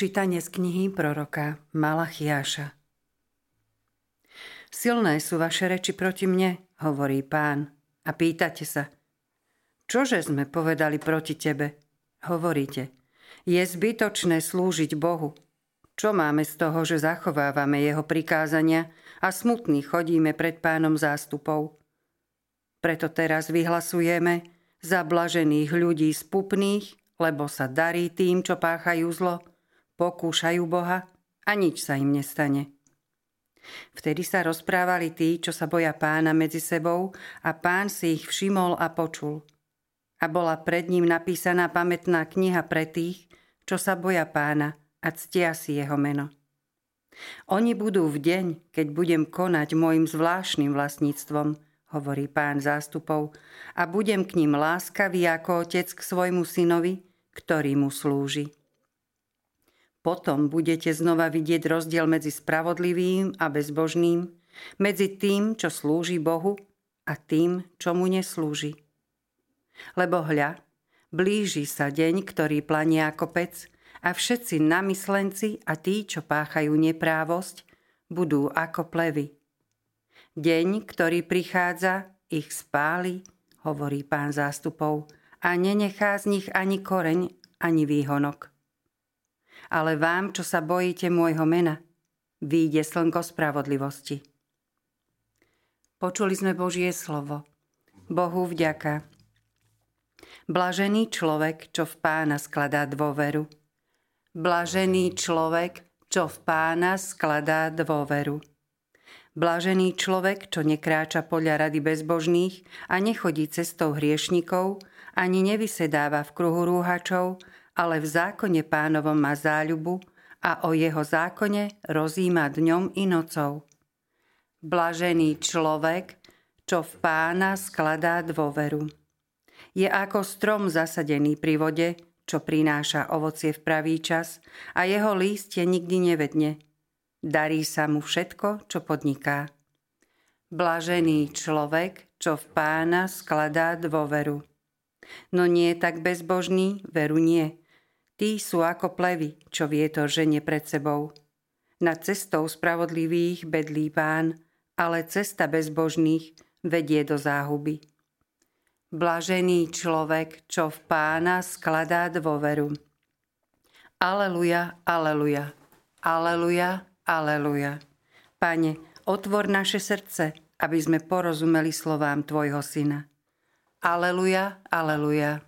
Čítanie z knihy proroka Malachiáša. Silné sú vaše reči proti mne, hovorí pán, a pýtate sa, čože sme povedali proti tebe? Hovoríte, je zbytočné slúžiť Bohu. Čo máme z toho, že zachovávame jeho prikázania a smutný chodíme pred pánom zástupov? Preto teraz vyhlasujeme za blažených ľudí spupných, lebo sa darí tým, čo páchajú zlo – pokúšajú Boha a nič sa im nestane. Vtedy sa rozprávali tí, čo sa boja pána medzi sebou a pán si ich všimol a počul. A bola pred ním napísaná pamätná kniha pre tých, čo sa boja pána a ctia si jeho meno. Oni budú v deň, keď budem konať môjim zvláštnym vlastníctvom, hovorí pán zástupov, a budem k ním láskavý ako otec k svojmu synovi, ktorý mu slúži. Potom budete znova vidieť rozdiel medzi spravodlivým a bezbožným, medzi tým, čo slúži Bohu a tým, čo mu neslúži. Lebo hľa, blíži sa deň, ktorý plania ako pec a všetci namyslenci a tí, čo páchajú neprávosť, budú ako plevy. Deň, ktorý prichádza, ich spáli, hovorí pán zástupov, a nenechá z nich ani koreň, ani výhonok ale vám, čo sa bojíte môjho mena, výjde slnko spravodlivosti. Počuli sme Božie slovo. Bohu vďaka. Blažený človek, čo v pána skladá dôveru. Blažený človek, čo v pána skladá dôveru. Blažený človek, čo nekráča podľa rady bezbožných a nechodí cestou hriešnikov, ani nevysedáva v kruhu rúhačov, ale v zákone pánovom má záľubu a o jeho zákone rozíma dňom i nocou. Blažený človek, čo v pána skladá dôveru. Je ako strom zasadený pri vode, čo prináša ovocie v pravý čas a jeho lístie nikdy nevedne. Darí sa mu všetko, čo podniká. Blažený človek, čo v pána skladá dôveru. No nie tak bezbožný, veru nie. Tí sú ako plevy, čo vietor ženie pred sebou. Nad cestou spravodlivých bedlí pán, ale cesta bezbožných vedie do záhuby. Blažený človek, čo v pána skladá dôveru. Aleluja, aleluja, aleluja, aleluja. Pane, otvor naše srdce, aby sme porozumeli slovám Tvojho Syna. Aleluja, aleluja.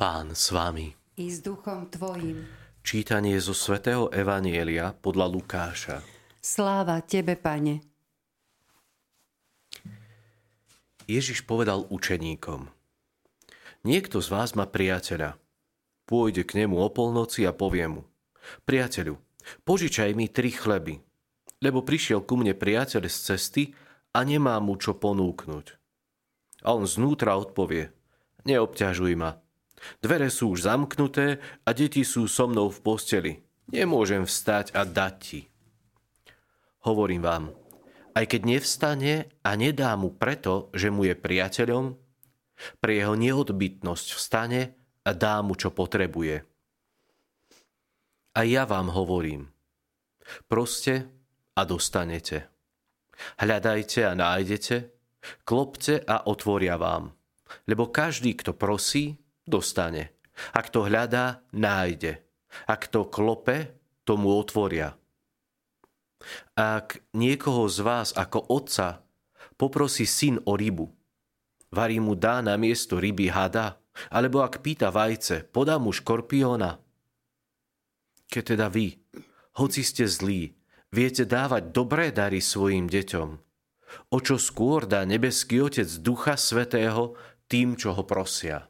Pán s vami. I s duchom tvojim. Čítanie zo svätého Evanielia podľa Lukáša. Sláva tebe, pane. Ježiš povedal učeníkom. Niekto z vás má priateľa. Pôjde k nemu o polnoci a povie mu. Priateľu, požičaj mi tri chleby, lebo prišiel ku mne priateľ z cesty a nemá mu čo ponúknuť. A on znútra odpovie. Neobťažuj ma, Dvere sú už zamknuté a deti sú so mnou v posteli. Nemôžem vstať a dať ti. Hovorím vám, aj keď nevstane a nedá mu preto, že mu je priateľom, pre jeho neodbytnosť vstane a dá mu, čo potrebuje. A ja vám hovorím, proste a dostanete. Hľadajte a nájdete, klopce a otvoria vám. Lebo každý, kto prosí, dostane. Ak to hľadá, nájde. Ak to klope, tomu otvoria. Ak niekoho z vás ako otca poprosí syn o rybu, varí mu dá na miesto ryby hada, alebo ak pýta vajce, podá mu škorpióna. Keď teda vy, hoci ste zlí, viete dávať dobré dary svojim deťom, o čo skôr dá nebeský Otec Ducha Svetého tým, čo ho prosia.